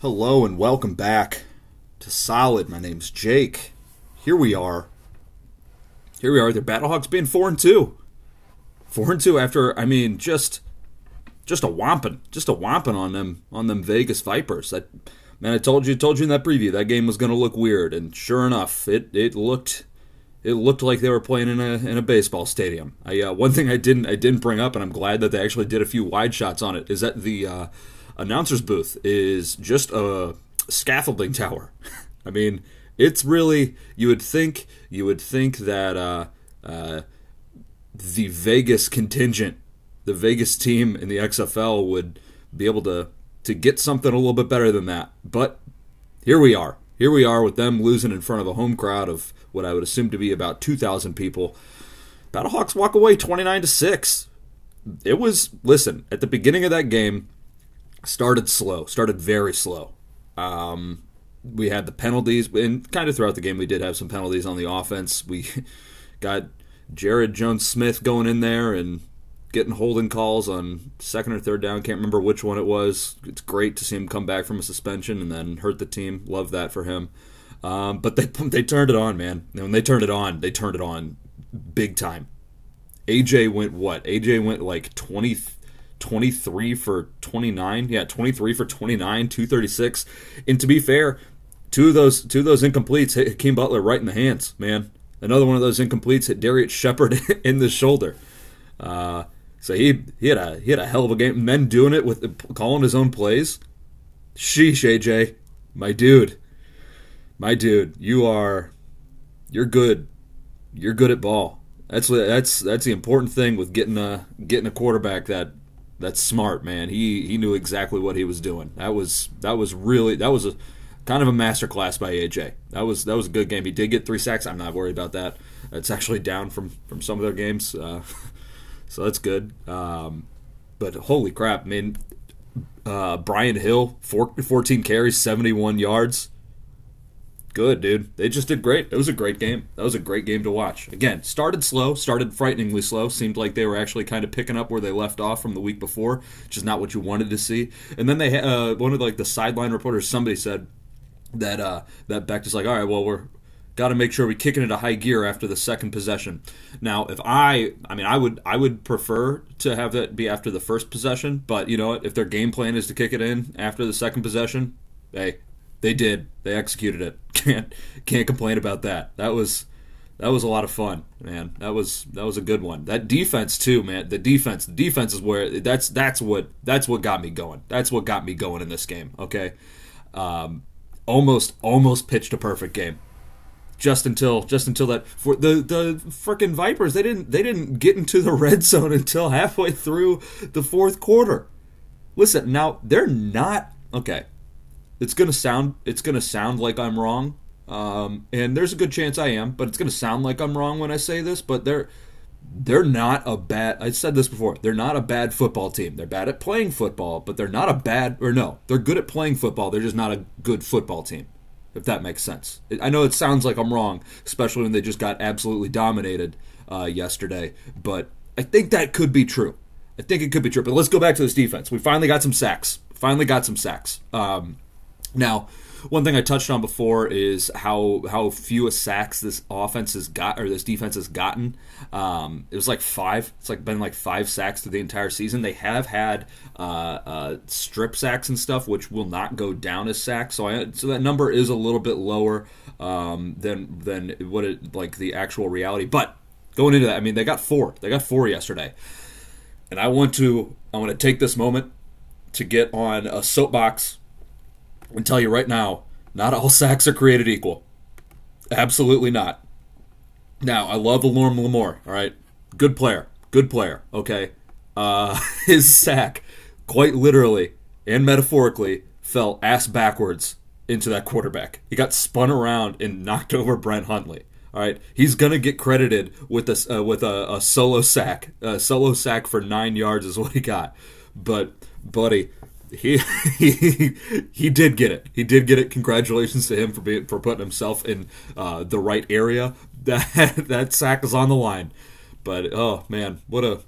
Hello and welcome back to Solid. My name's Jake. Here we are. Here we are. The Battlehawks being four and two. Four and two after I mean just just a whomping, just a whomping on them on them Vegas Vipers. That man, I told you, told you in that preview that game was to look weird, and sure enough, it it looked it looked like they were playing in a in a baseball stadium. I uh, one thing I didn't I didn't bring up, and I'm glad that they actually did a few wide shots on it. Is that the uh, announcer's booth is just a scaffolding tower. I mean, it's really you would think you would think that uh, uh, the Vegas contingent, the Vegas team in the XFL would be able to to get something a little bit better than that. But here we are. Here we are with them losing in front of a home crowd of what I would assume to be about 2,000 people. Battlehawks walk away 29 to 6. It was listen, at the beginning of that game, started slow, started very slow. Um, we had the penalties, and kind of throughout the game, we did have some penalties on the offense. We got Jaryd Jones-Smith going in there and getting holding calls on second or third down. Can't remember which one it was. It's great to see him come back from a suspension and then hurt the team. Love that for him. Um, but they they turned it on, man. And when they turned it on, they turned it on big time. AJ went what? AJ went like 20, 23 for 29. Yeah, 23 for 29, 236. And to be fair, two of those two of those incompletes hit Hakeem Butler right in the hands, man. Another one of those incompletes hit Darius Shepherd in the shoulder. Uh, so he he had a he had a hell of a game. Men doing it with calling his own plays. Sheesh, AJ, my dude, my dude, you are you're good. You're good at ball. That's that's that's the important thing with getting a getting a quarterback that that's smart, man. He he knew exactly what he was doing. That was that was really that was a kind of a masterclass by AJ. That was that was a good game. He did get three sacks. I'm not worried about that. It's actually down from from some of their games, uh, so that's good. Um, but holy crap, I mean, uh, Brian Hill, four, 14 carries, 71 yards good, dude. They just did great. It was a great game. That was a great game to watch. Again, started slow, started frighteningly slow. Seemed like they were actually kind of picking up where they left off from the week before, which is not what you wanted to see. And then they uh, one of the, like the sideline reporters, somebody said that uh, that Becht is like, all right, well we're got to make sure we kick it into high gear after the second possession. Now, if I, I mean, I would, I would prefer to have that be after the first possession, but you know what? If their game plan is to kick it in after the second possession, hey, they did. They executed it. Can't can't complain about that. That was that was a lot of fun, man. That was that was a good one. That defense too, man. The defense, the defense is where that's that's what that's what got me going. That's what got me going in this game. Okay, um, almost almost pitched a perfect game. Just until just until that for the the freaking Vipers they didn't they didn't get into the red zone until halfway through the fourth quarter. Listen, now they're not okay it's gonna sound it's gonna sound like I'm wrong, um, and there's a good chance I am, but it's gonna sound like I'm wrong when I say this. But they're they're not a bad. I said this before. They're not a bad football team. They're bad at playing football, but they're not a bad or no. They're good at playing football. They're just not a good football team. If that makes sense. I know it sounds like I'm wrong, especially when they just got absolutely dominated uh, yesterday. But I think that could be true. I think it could be true. But let's go back to this defense. We finally got some sacks. Finally got some sacks. Um, now, one thing I touched on before is how how few sacks this offense has got or this defense has gotten. Um, it was like five. It's like been like five sacks through the entire season. They have had uh, uh, strip sacks and stuff, which will not go down as sacks. So I, so that number is a little bit lower um, than than what it like the actual reality. But going into that, I mean, they got four. They got four yesterday, and I want to I want to take this moment to get on a soapbox and tell you right now, not all sacks are created equal. Absolutely not. Now, I love Lorne Lamore, all right? Good player. Good player, okay? Uh, his sack, quite literally and metaphorically, fell ass backwards into that quarterback. He got spun around and knocked over Brett Hundley. All right, he's gonna get credited with a uh, with a, a, solo sack. A solo sack for nine yards is what he got. But buddy, he, he he did get it. He did get it. Congratulations to him for being for putting himself in uh, the right area. That that sack is on the line. But oh man, what a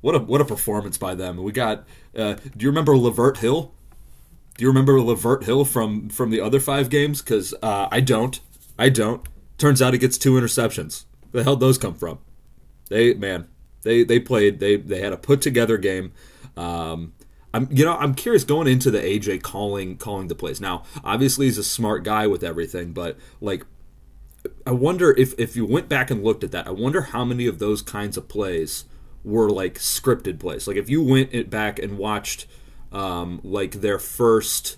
what a what a performance by them. We got. Uh, do you remember Lavert Hill? Do you remember Lavert Hill from from the other five games? Because uh, I don't. I don't. Turns out he gets two interceptions. Where the hell those come from? They man, they they played. They they had a put together game. Um, I'm you know I'm curious going into the AJ calling calling the plays. Now obviously he's a smart guy with everything, but like I wonder if if you went back and looked at that, I wonder how many of those kinds of plays were like scripted plays. Like if you went back and watched um, like their first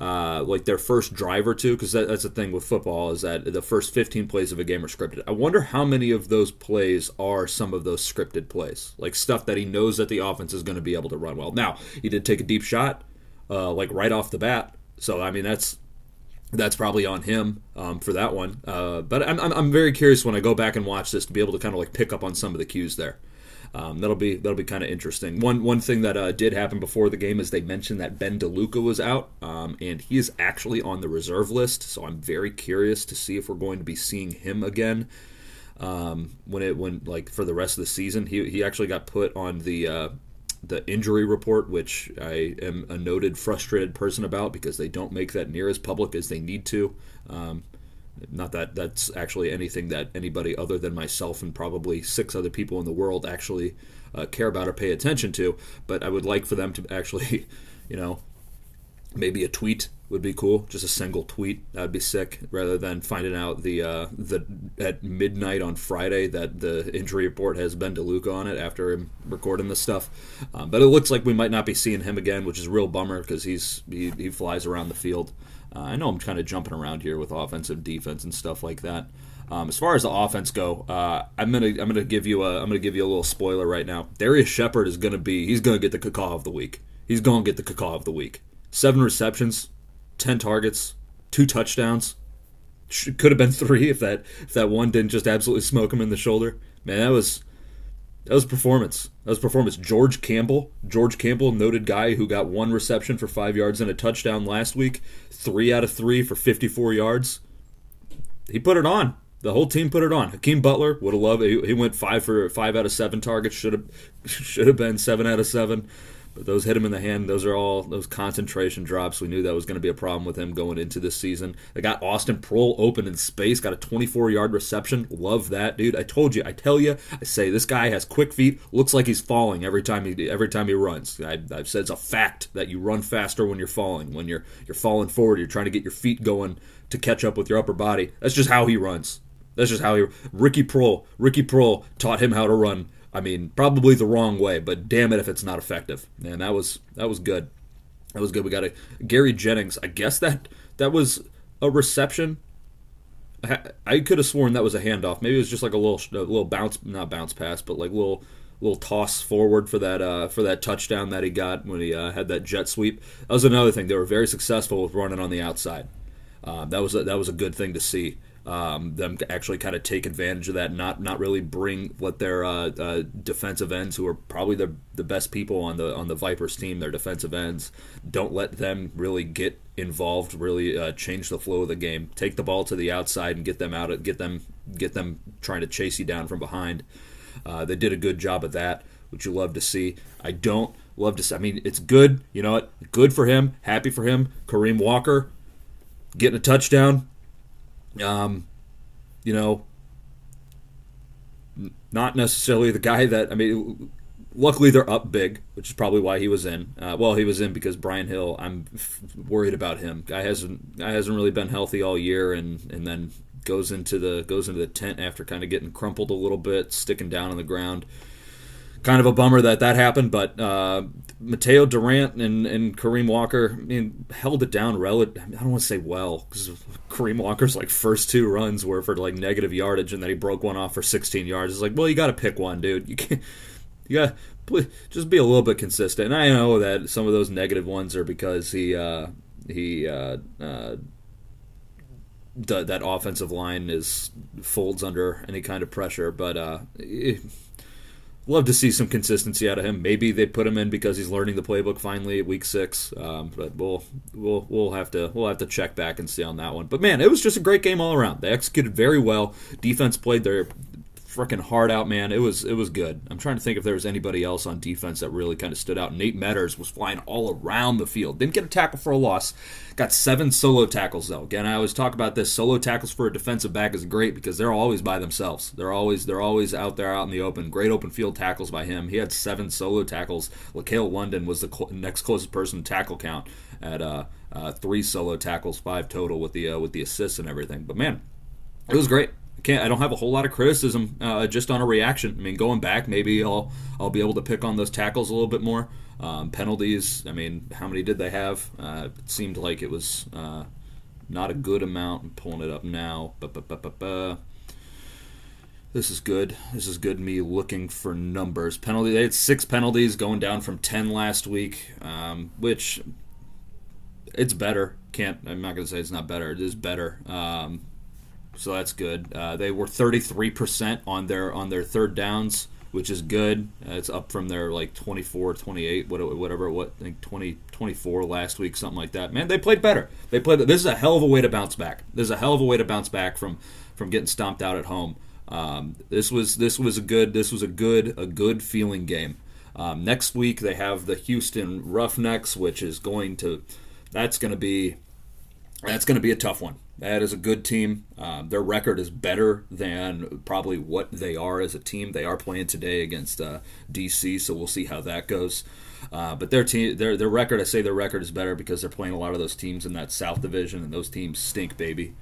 uh, like their first drive or two, because that, that's the thing with football is that the first 15 plays of a game are scripted. I wonder how many of those plays are some of those scripted plays, like stuff that he knows that the offense is going to be able to run well. Now he did take a deep shot, uh, like right off the bat, so I mean that's that's probably on him um, for that one. Uh, but I'm, I'm, I'm very curious when I go back and watch this to be able to kind of like pick up on some of the cues there. Um, that'll be that'll be kind of interesting. One one thing that uh, did happen before the game is they mentioned that Ben DeLuca was out, um, and he is actually on the reserve list. So I'm very curious to see if we're going to be seeing him again um, when it when like for the rest of the season. He he actually got put on the uh, the injury report, which I am a noted frustrated person about because they don't make that near as public as they need to. Um, not that that's actually anything that anybody other than myself and probably six other people in the world actually uh, care about or pay attention to. But I would like for them to actually, you know, maybe a tweet would be cool. Just a single tweet that would be sick, rather than finding out the uh, the at midnight on Friday that the injury report has Ben DeLuca on it after him recording this stuff. Um, but it looks like we might not be seeing him again, which is a real bummer because he's he, he flies around the field. Uh, I know I'm kind of jumping around here with offensive defense and stuff like that. Um, as far as the offense go, uh, I'm gonna I'm gonna give you a I'm gonna give you a little spoiler right now. Darius Shepherd is gonna be he's gonna get the cacaw of the week. He's gonna get the cacaw of the week. Seven receptions, ten targets, two touchdowns. Could have been three if that if that one didn't just absolutely smoke him in the shoulder. Man, that was that was performance. That was performance. George Campbell, George Campbell, noted guy who got one reception for five yards and a touchdown last week, three out of three for 54 yards. He put it on. The whole team put it on. Hakeem Butler would have loved. It. He went five for five out of seven targets. Should have should have been seven out of seven. But those hit him in the hand. Those are all those concentration drops. We knew that was going to be a problem with him going into this season. They got Austin Proehl open in space, got a 24 yard reception. Love that, dude. I told you. I tell you. I say this guy has quick feet. Looks like he's falling every time he every time he runs. I, have said it's a fact that you run faster when you're falling. When you're you're falling forward, you're trying to get your feet going to catch up with your upper body. That's just how he runs. That's just how he. Ricky Proehl. Ricky Proehl taught him how to run I mean, probably the wrong way, but damn it if it's not effective. And that was that was good. That was good. We got a Gary Jennings. I guess that that was a reception. I, could have sworn that was a handoff. Maybe it was just like a little a little bounce, not bounce pass, but like little little toss forward for that uh, for that touchdown that he got when he uh, had that jet sweep. That was another thing. They were very successful with running on the outside. Uh, that was a, that was a good thing to see um, them actually kind of take advantage of that, not not really bring what their uh, uh, defensive ends, who are probably the the best people on the on the Vipers team, their defensive ends, don't let them really get involved, really uh, change the flow of the game. Take the ball to the outside and get them out, get them get them trying to chase you down from behind. Uh, they did a good job of that, which you love to see. I don't love to. See, I mean, it's good. You know what? Good for him. Happy for him. Kareem Walker getting a touchdown um, you know, not necessarily the guy that I mean. Luckily, they're up big, which is probably why he was in. Uh, well, he was in because Brian Hill. I'm f- worried about him. Guy hasn't guy hasn't really been healthy all year, and and then goes into the goes into the tent after kind of getting crumpled a little bit, sticking down on the ground kind of a bummer that that happened, but uh, Mataeo Durant and, and Kareem Walker I mean, held it down relative. I don't want to say well because Kareem Walker's like first two runs were for like negative yardage, and then he broke one off for 16 yards. It's like, well, you got to pick one, dude. You can't. You got just be a little bit consistent. And I know that some of those negative ones are because he uh, he uh, uh, the, that offensive line is folds under any kind of pressure, but. Uh, it, love to see some consistency out of him. Maybe they put him in because he's learning the playbook finally at week six. Um, but we'll we'll we'll have to we'll have to check back and see on that one. But man, it was just a great game all around. They executed very well. Defense played their freaking hard out, man. It was it was good. I'm trying to think if there was anybody else on defense that really kind of stood out. Nate Meadors was flying all around the field. Didn't get a tackle for a loss. Got seven solo tackles though. Again, I always talk about this. Solo tackles for a defensive back is great because they're always by themselves. They're always they're always out there out in the open. Great open field tackles by him. He had seven solo tackles. LaCale London was the cl- next closest person to tackle count at uh, uh, three solo tackles, five total with the uh, with the assists and everything. But man, it was great. I can't. I don't have a whole lot of criticism uh, just on a reaction. I mean, going back, maybe I'll I'll be able to pick on those tackles a little bit more. Um, penalties. I mean, how many did they have? Uh, it seemed like it was uh, not a good amount. I'm pulling it up now. Ba-ba-ba-ba-ba. This is good. This is good. Me looking for numbers. Penalty. They had six penalties, going down from ten last week, um, which it's better. Can't. I'm not to say it's not better. It is better. Um, so that's good. Uh, they were 33% on their on their third downs, which is good. Uh, it's up from their like 24, 28, whatever what I think 20, 24 last week, something like that. Man, they played better. They played. This is a hell of a way to bounce back. This is a hell of a way to bounce back from from getting stomped out at home. Um, this was this was a good this was a good a good feeling game. Um, next week they have the Houston Roughnecks, which is going to that's going to be that's going to be a tough one. That is a good team. Um, their record is better than probably what they are as a team. They are playing today against uh, DC, so we'll see how that goes. Uh, but their team, their their record, I say their record is better because they're playing a lot of those teams in that South Division, and those teams stink, baby.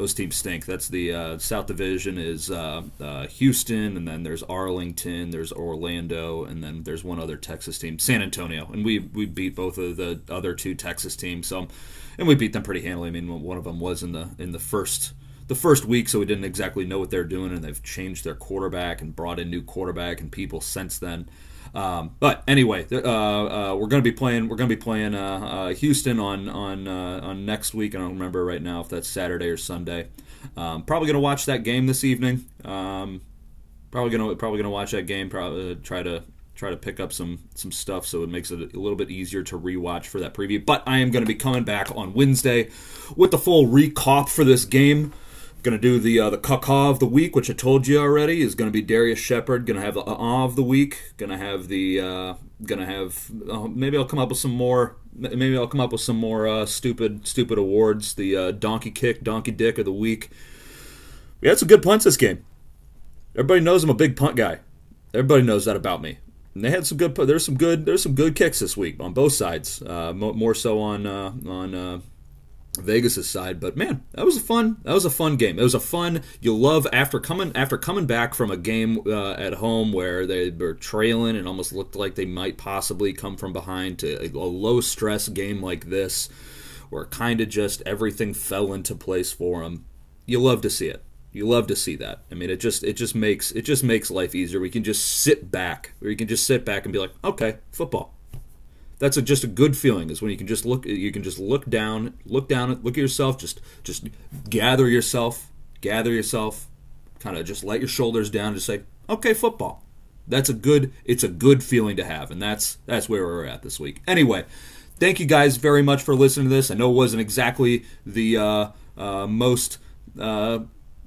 Those teams stink. That's the uh, South Division is uh, uh, Houston, and then there's Arlington, there's Orlando, and then there's one other Texas team, San Antonio, and we we beat both of the other two Texas teams. So and we beat them pretty handily. I mean, one of them was in the in the first the first week, so we didn't exactly know what they're doing, and they've changed their quarterback and brought in new quarterback and people since then. Um, but anyway, uh, uh, we're going to be playing. We're going to be playing uh, uh, Houston on on uh, on next week. I don't remember right now if that's Saturday or Sunday. Um, probably going to watch that game this evening. Um, probably going to probably going to watch that game. Probably uh, try to try to pick up some some stuff so it makes it a little bit easier to rewatch for that preview. But I am going to be coming back on Wednesday with the full recap for this game. Going to do the uh, the caca of the week, which I told you already is going to be Darius Shepherd. Going to have the ah of the week. Going to have the uh, going to have uh, maybe I'll come up with some more. Maybe I'll come up with some more uh, stupid stupid awards. The uh, donkey kick, donkey dick of the week. We had some good punts this game. Everybody knows I'm a big punt guy. Everybody knows that about me. And they had some good. There's some good. There's some good kicks this week on both sides. Uh, more so on uh, on uh, Vegas's side, but man, that was a fun. That was a fun game. It was a fun. You love after coming after coming back from a game uh, at home where they were trailing and almost looked like they might possibly come from behind to a, a low stress game like this, where kind of just everything fell into place for them. You love to see it. You love to see that. I mean, it just it just makes it just makes life easier. We can just sit back, or can just sit back and be like, okay, football. That's a, just a good feeling. Is when you can just look. You can just look down, look down, look at yourself. Just just gather yourself, gather yourself, kind of just let your shoulders down. Just say, okay, football. That's a good. It's a good feeling to have, and that's that's where we're at this week. Anyway, thank you guys very much for listening to this. I know it wasn't exactly the uh, uh, most. Uh,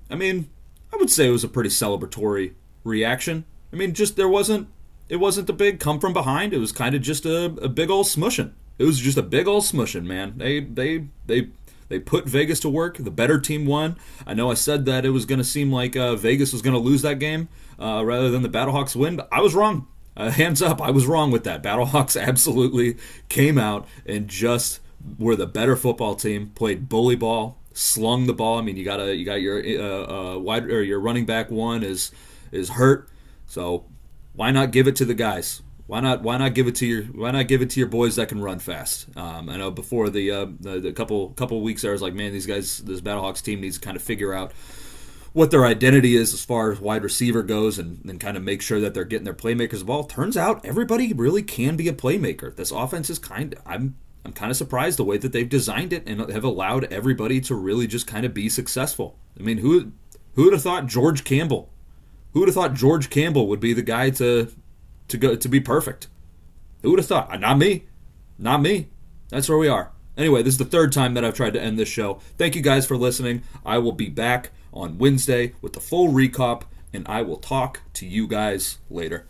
I mean, I would say it was a pretty celebratory reaction. I mean, just there wasn't it wasn't the big come from behind. It was kind of just a, a big old smushing. It was just a big old smushing, man. They they they they put Vegas to work. The better team won. I know I said that it was going to seem like uh, Vegas was going to lose that game uh, rather than the Battlehawks win, but I was wrong. Uh, hands up, I was wrong with that. Battlehawks absolutely came out and just were the better football team. Played bully ball, slung the ball. I mean, you got a you got your uh, uh, wide or your running back one is is hurt, so why not give it to the guys? Why not why not give it to your why not give it to your boys that can run fast? Um, I know before the, uh, the, the couple couple weeks there, I was like, man, these guys, this Battlehawks team needs to kind of figure out what their identity is as far as wide receiver goes and, and kind of make sure that they're getting their playmakers involved. Turns out everybody really can be a playmaker. This offense is kind of, I'm I'm kind of surprised the way that they've designed it and have allowed everybody to really just kind of be successful. I mean, who who would have thought George Campbell? Who would have thought George Campbell would be the guy to to go to be perfect? Who would have thought? Uh, not me. Not me. That's where we are. Anyway, this is the third time that I've tried to end this show. Thank you guys for listening. I will be back on Wednesday with the full recap and I will talk to you guys later.